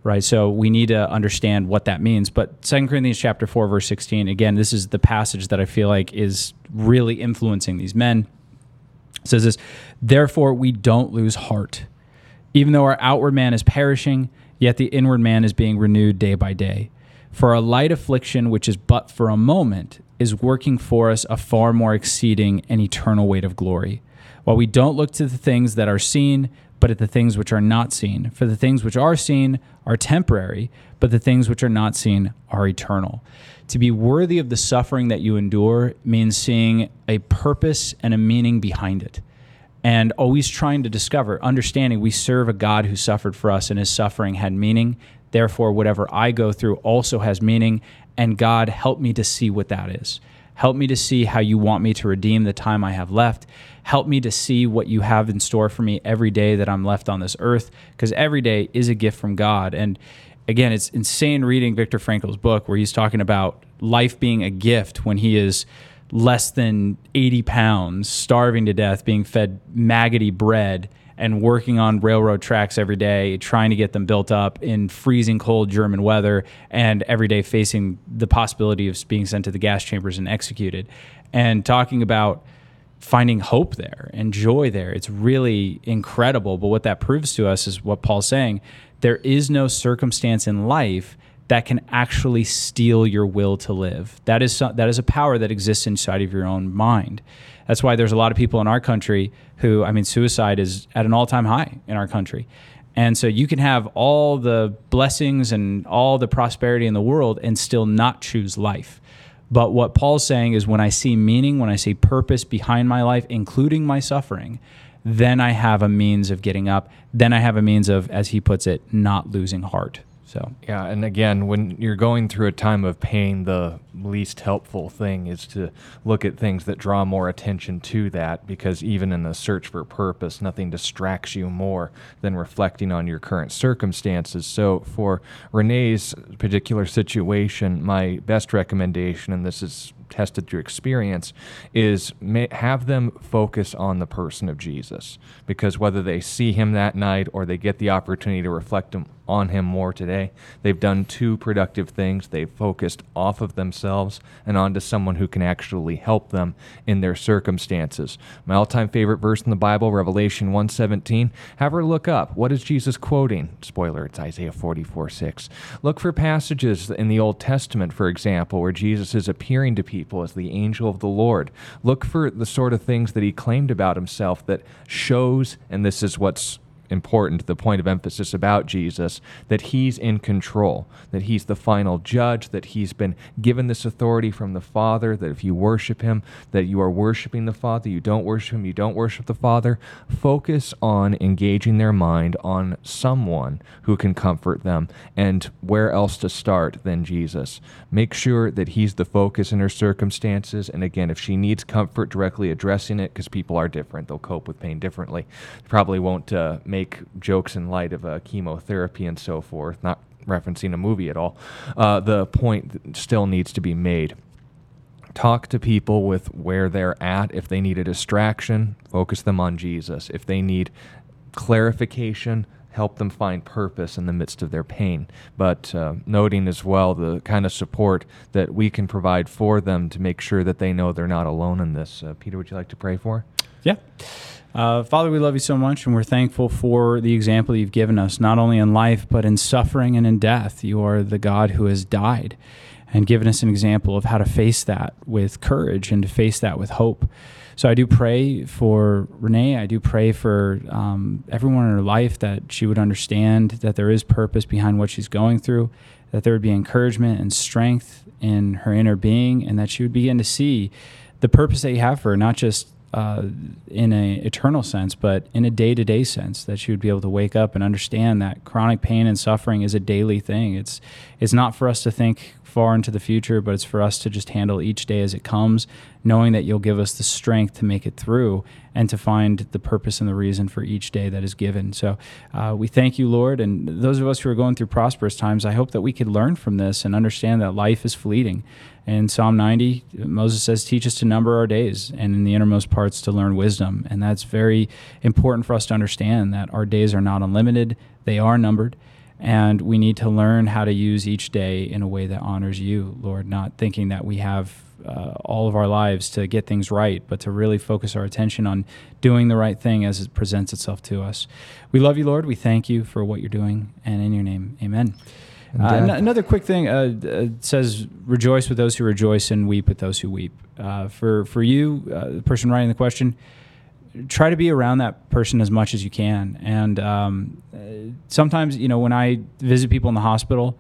Right, so we need to understand what that means. But Second Corinthians chapter four, verse sixteen. Again, this is the passage that I feel like is really influencing these men. It says this: Therefore, we don't lose heart, even though our outward man is perishing, yet the inward man is being renewed day by day. For a light affliction, which is but for a moment, is working for us a far more exceeding and eternal weight of glory. While we don't look to the things that are seen, but at the things which are not seen. For the things which are seen are temporary, but the things which are not seen are eternal. To be worthy of the suffering that you endure means seeing a purpose and a meaning behind it. And always trying to discover, understanding we serve a God who suffered for us and his suffering had meaning. Therefore, whatever I go through also has meaning. And God, help me to see what that is. Help me to see how you want me to redeem the time I have left. Help me to see what you have in store for me every day that I'm left on this earth, because every day is a gift from God. And again, it's insane reading Viktor Frankl's book where he's talking about life being a gift when he is less than 80 pounds, starving to death, being fed maggoty bread and working on railroad tracks every day, trying to get them built up in freezing cold German weather, and every day facing the possibility of being sent to the gas chambers and executed. And talking about finding hope there and joy there. It's really incredible. But what that proves to us is what Paul's saying there is no circumstance in life that can actually steal your will to live. That is, that is a power that exists inside of your own mind. That's why there's a lot of people in our country who, I mean, suicide is at an all time high in our country. And so you can have all the blessings and all the prosperity in the world and still not choose life. But what Paul's saying is when I see meaning, when I see purpose behind my life, including my suffering, then I have a means of getting up. Then I have a means of, as he puts it, not losing heart. So yeah, and again, when you're going through a time of pain, the least helpful thing is to look at things that draw more attention to that, because even in the search for purpose, nothing distracts you more than reflecting on your current circumstances. So for Renee's particular situation, my best recommendation, and this is tested through experience is have them focus on the person of Jesus because whether they see him that night or they get the opportunity to reflect on him more today. They've done two productive things. They've focused off of themselves and onto someone who can actually help them in their circumstances. My all-time favorite verse in the bible revelation 117 have her look up. What is jesus quoting? Spoiler it's isaiah 44 6 look for passages in the old testament for example where jesus is appearing to people as the angel of the Lord. Look for the sort of things that he claimed about himself that shows, and this is what's important, the point of emphasis about Jesus, that he's in control, that he's the final judge, that he's been given this authority from the Father, that if you worship him, that you are worshiping the Father, you don't worship him, you don't worship the Father. Focus on engaging their mind on someone who can comfort them and where else to start than Jesus. Make sure that he's the focus in her circumstances. And again, if she needs comfort, directly addressing it, because people are different, they'll cope with pain differently. Probably won't uh, make make jokes in light of uh, chemotherapy and so forth, not referencing a movie at all. Uh, the point still needs to be made. Talk to people with where they're at. If they need a distraction, focus them on Jesus. If they need clarification, help them find purpose in the midst of their pain. But uh, noting as well the kind of support that we can provide for them to make sure that they know they're not alone in this. Uh, Peter, would you like to pray for? Yeah. Uh, Father, we love you so much, and we're thankful for the example you've given us, not only in life, but in suffering and in death. You are the God who has died and given us an example of how to face that with courage and to face that with hope. So I do pray for Renee. I do pray for um, everyone in her life that she would understand that there is purpose behind what she's going through, that there would be encouragement and strength in her inner being, and that she would begin to see the purpose that you have for her, not just uh, in a eternal sense, but in a day to day sense, that she would be able to wake up and understand that chronic pain and suffering is a daily thing. It's it's not for us to think far into the future, but it's for us to just handle each day as it comes, knowing that you'll give us the strength to make it through and to find the purpose and the reason for each day that is given. So uh, we thank you, Lord. And those of us who are going through prosperous times, I hope that we could learn from this and understand that life is fleeting. In Psalm 90, Moses says, Teach us to number our days, and in the innermost parts to learn wisdom. And that's very important for us to understand that our days are not unlimited, they are numbered. And we need to learn how to use each day in a way that honors you, Lord, not thinking that we have uh, all of our lives to get things right, but to really focus our attention on doing the right thing as it presents itself to us. We love you, Lord. We thank you for what you're doing. And in your name, amen. Uh, n- another quick thing uh, it says, "Rejoice with those who rejoice and weep with those who weep." Uh, for for you, uh, the person writing the question, try to be around that person as much as you can. And um, sometimes, you know, when I visit people in the hospital,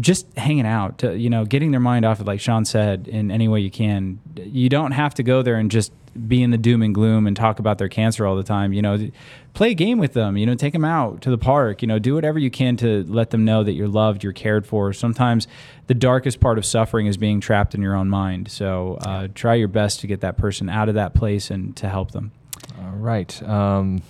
just hanging out, to, you know, getting their mind off it, like Sean said, in any way you can. You don't have to go there and just be in the doom and gloom and talk about their cancer all the time. You know, play a game with them. You know, take them out to the park. You know, do whatever you can to let them know that you're loved, you're cared for. Sometimes the darkest part of suffering is being trapped in your own mind. So uh, try your best to get that person out of that place and to help them. All right. Um,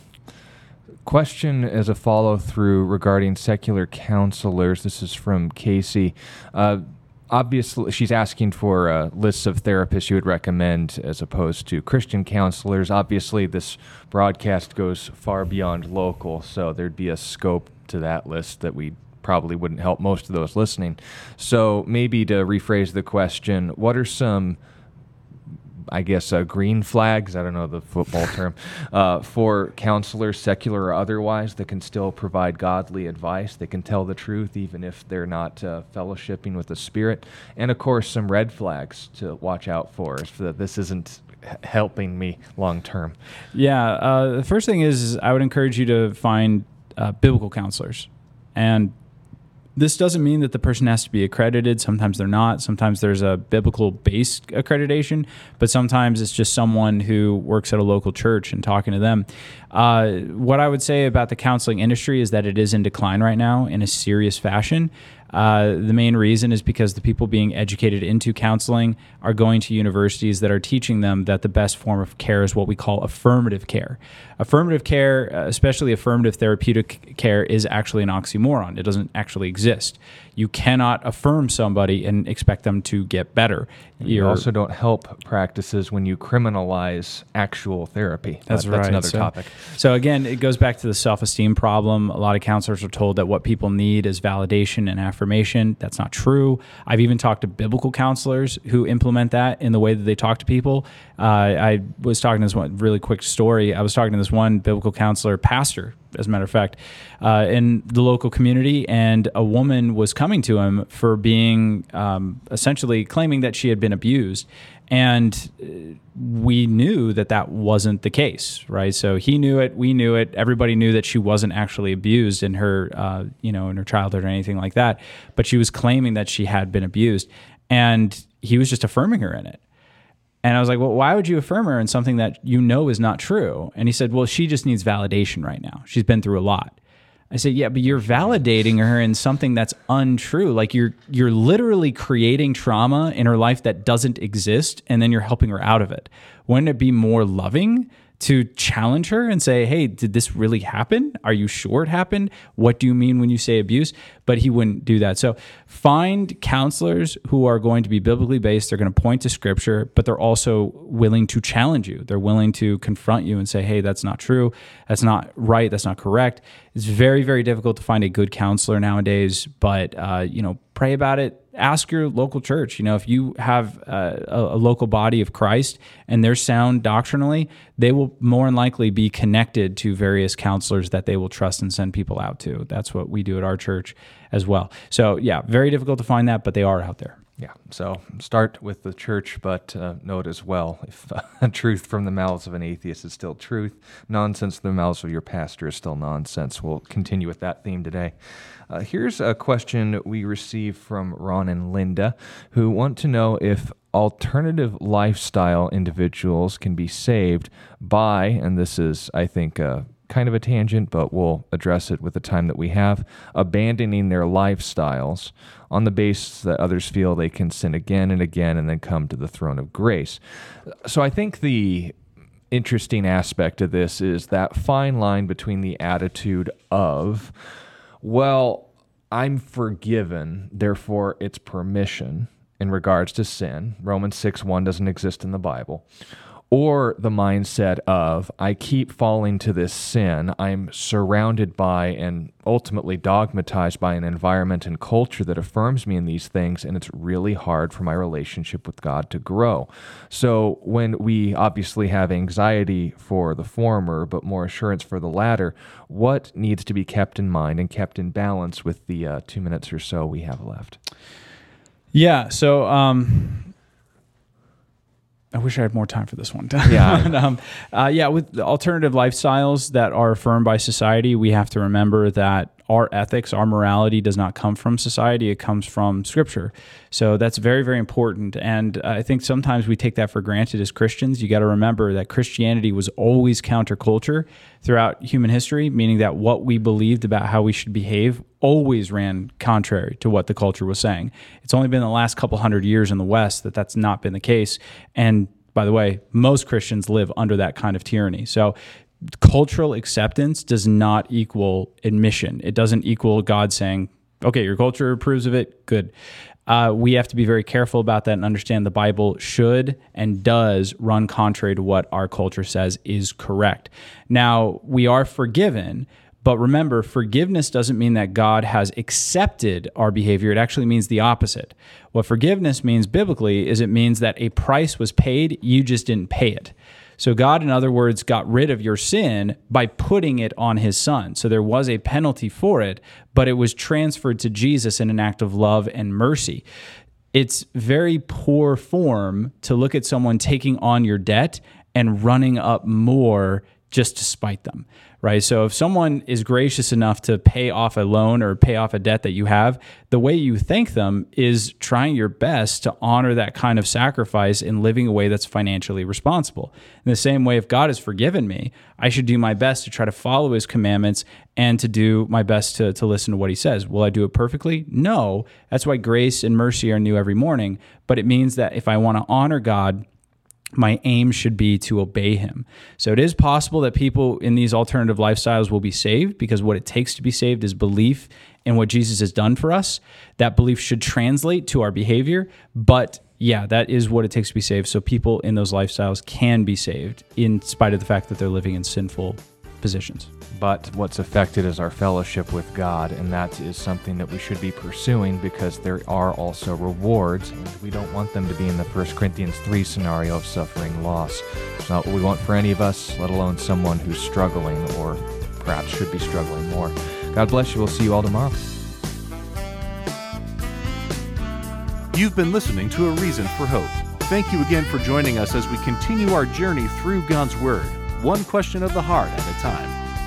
question as a follow through regarding secular counselors. This is from Casey. Uh, obviously she's asking for uh, lists of therapists you would recommend as opposed to christian counselors obviously this broadcast goes far beyond local so there'd be a scope to that list that we probably wouldn't help most of those listening so maybe to rephrase the question what are some I guess, uh, green flags, I don't know the football term, uh, for counselors, secular or otherwise, that can still provide godly advice. They can tell the truth even if they're not uh, fellowshipping with the Spirit. And of course, some red flags to watch out for so that this isn't helping me long term. Yeah. Uh, the first thing is, is, I would encourage you to find uh, biblical counselors. And this doesn't mean that the person has to be accredited. Sometimes they're not. Sometimes there's a biblical based accreditation, but sometimes it's just someone who works at a local church and talking to them. Uh, what I would say about the counseling industry is that it is in decline right now in a serious fashion. Uh, the main reason is because the people being educated into counseling are going to universities that are teaching them that the best form of care is what we call affirmative care. Affirmative care, uh, especially affirmative therapeutic care, is actually an oxymoron. It doesn't actually exist you cannot affirm somebody and expect them to get better. You You're, also don't help practices when you criminalize actual therapy. That's that, right. That's another so, topic. So again, it goes back to the self-esteem problem. A lot of counselors are told that what people need is validation and affirmation. That's not true. I've even talked to biblical counselors who implement that in the way that they talk to people. Uh, I was talking to this one really quick story. I was talking to this one biblical counselor, pastor, as a matter of fact, uh, in the local community, and a woman was coming to him for being um, essentially claiming that she had been abused. And uh, we knew that that wasn't the case, right? So he knew it, we knew it, everybody knew that she wasn't actually abused in her, uh, you know, in her childhood or anything like that. But she was claiming that she had been abused, and he was just affirming her in it. And I was like, well, why would you affirm her in something that you know is not true? And he said, well, she just needs validation right now. She's been through a lot. I said, yeah, but you're validating her in something that's untrue. Like you're you're literally creating trauma in her life that doesn't exist, and then you're helping her out of it. Wouldn't it be more loving to challenge her and say, Hey, did this really happen? Are you sure it happened? What do you mean when you say abuse? But he wouldn't do that. So find counselors who are going to be biblically based. They're going to point to scripture, but they're also willing to challenge you. They're willing to confront you and say, Hey, that's not true. That's not right. That's not correct. It's very, very difficult to find a good counselor nowadays, but, uh, you know, pray about it ask your local church. You know, if you have uh, a, a, local body of Christ and they're sound doctrinally, they will more than likely be connected to various counselors that they will trust and send people out to. That's what we do at our church as well. So, yeah, very difficult to find that, but they are out there. Yeah. So start with the church, but uh, note as well if uh, truth from the mouths of an atheist is still truth, nonsense from the mouths of your pastor is still nonsense. We'll continue with that theme today. Uh, here's a question we received from Ron and Linda, who want to know if alternative lifestyle individuals can be saved by, and this is, I think, kind of a tangent, but we'll address it with the time that we have. Abandoning their lifestyles on the basis that others feel they can sin again and again and then come to the throne of grace. So I think the interesting aspect of this is that fine line between the attitude of, well, I'm forgiven, therefore it's permission in regards to sin. Romans 6 1 doesn't exist in the Bible or the mindset of I keep falling to this sin. I'm surrounded by and ultimately dogmatized by an environment and culture that affirms me in these things, and it's really hard for my relationship with God to grow. So, when we obviously have anxiety for the former, but more assurance for the latter, what needs to be kept in mind and kept in balance with the uh, two minutes or so we have left? Yeah. So, um, I wish I had more time for this one. Yeah. um, uh, yeah. With alternative lifestyles that are affirmed by society, we have to remember that our ethics, our morality does not come from society, it comes from scripture. So that's very, very important. And I think sometimes we take that for granted as Christians. You got to remember that Christianity was always counterculture throughout human history, meaning that what we believed about how we should behave always ran contrary to what the culture was saying. It's only been the last couple hundred years in the West that that's not been the case. And by the way, most Christians live under that kind of tyranny. So cultural acceptance does not equal admission. It doesn't equal God saying, okay, your culture approves of it, good. Uh, we have to be very careful about that and understand the Bible should and does run contrary to what our culture says is correct. Now, we are forgiven, but remember, forgiveness doesn't mean that God has accepted our behavior. It actually means the opposite. What forgiveness means biblically is it means that a price was paid, you just didn't pay it. So God, in other words, got rid of your sin by putting it on his son. So there was a penalty for it, but it was transferred to Jesus in an act of love and mercy. It's very poor form to look at someone taking on your debt and running up more just to spite them right? So if someone is gracious enough to pay off a loan or pay off a debt that you have, the way you thank them is trying your best to honor that kind of sacrifice in living a way that's financially responsible. In the same way, if God has forgiven me, I should do my best to try to follow his commandments and to do my best to, to listen to what he says. Will I do it perfectly? No. That's why grace and mercy are new every morning. But it means that if I want to honor God, my aim should be to obey him. So it is possible that people in these alternative lifestyles will be saved because what it takes to be saved is belief in what Jesus has done for us. That belief should translate to our behavior, but yeah, that is what it takes to be saved. So people in those lifestyles can be saved in spite of the fact that they're living in sinful positions. But what's affected is our fellowship with God, and that is something that we should be pursuing because there are also rewards, and we don't want them to be in the 1 Corinthians 3 scenario of suffering loss. It's not what we want for any of us, let alone someone who's struggling or perhaps should be struggling more. God bless you. We'll see you all tomorrow. You've been listening to A Reason for Hope. Thank you again for joining us as we continue our journey through God's Word one question of the heart at a time.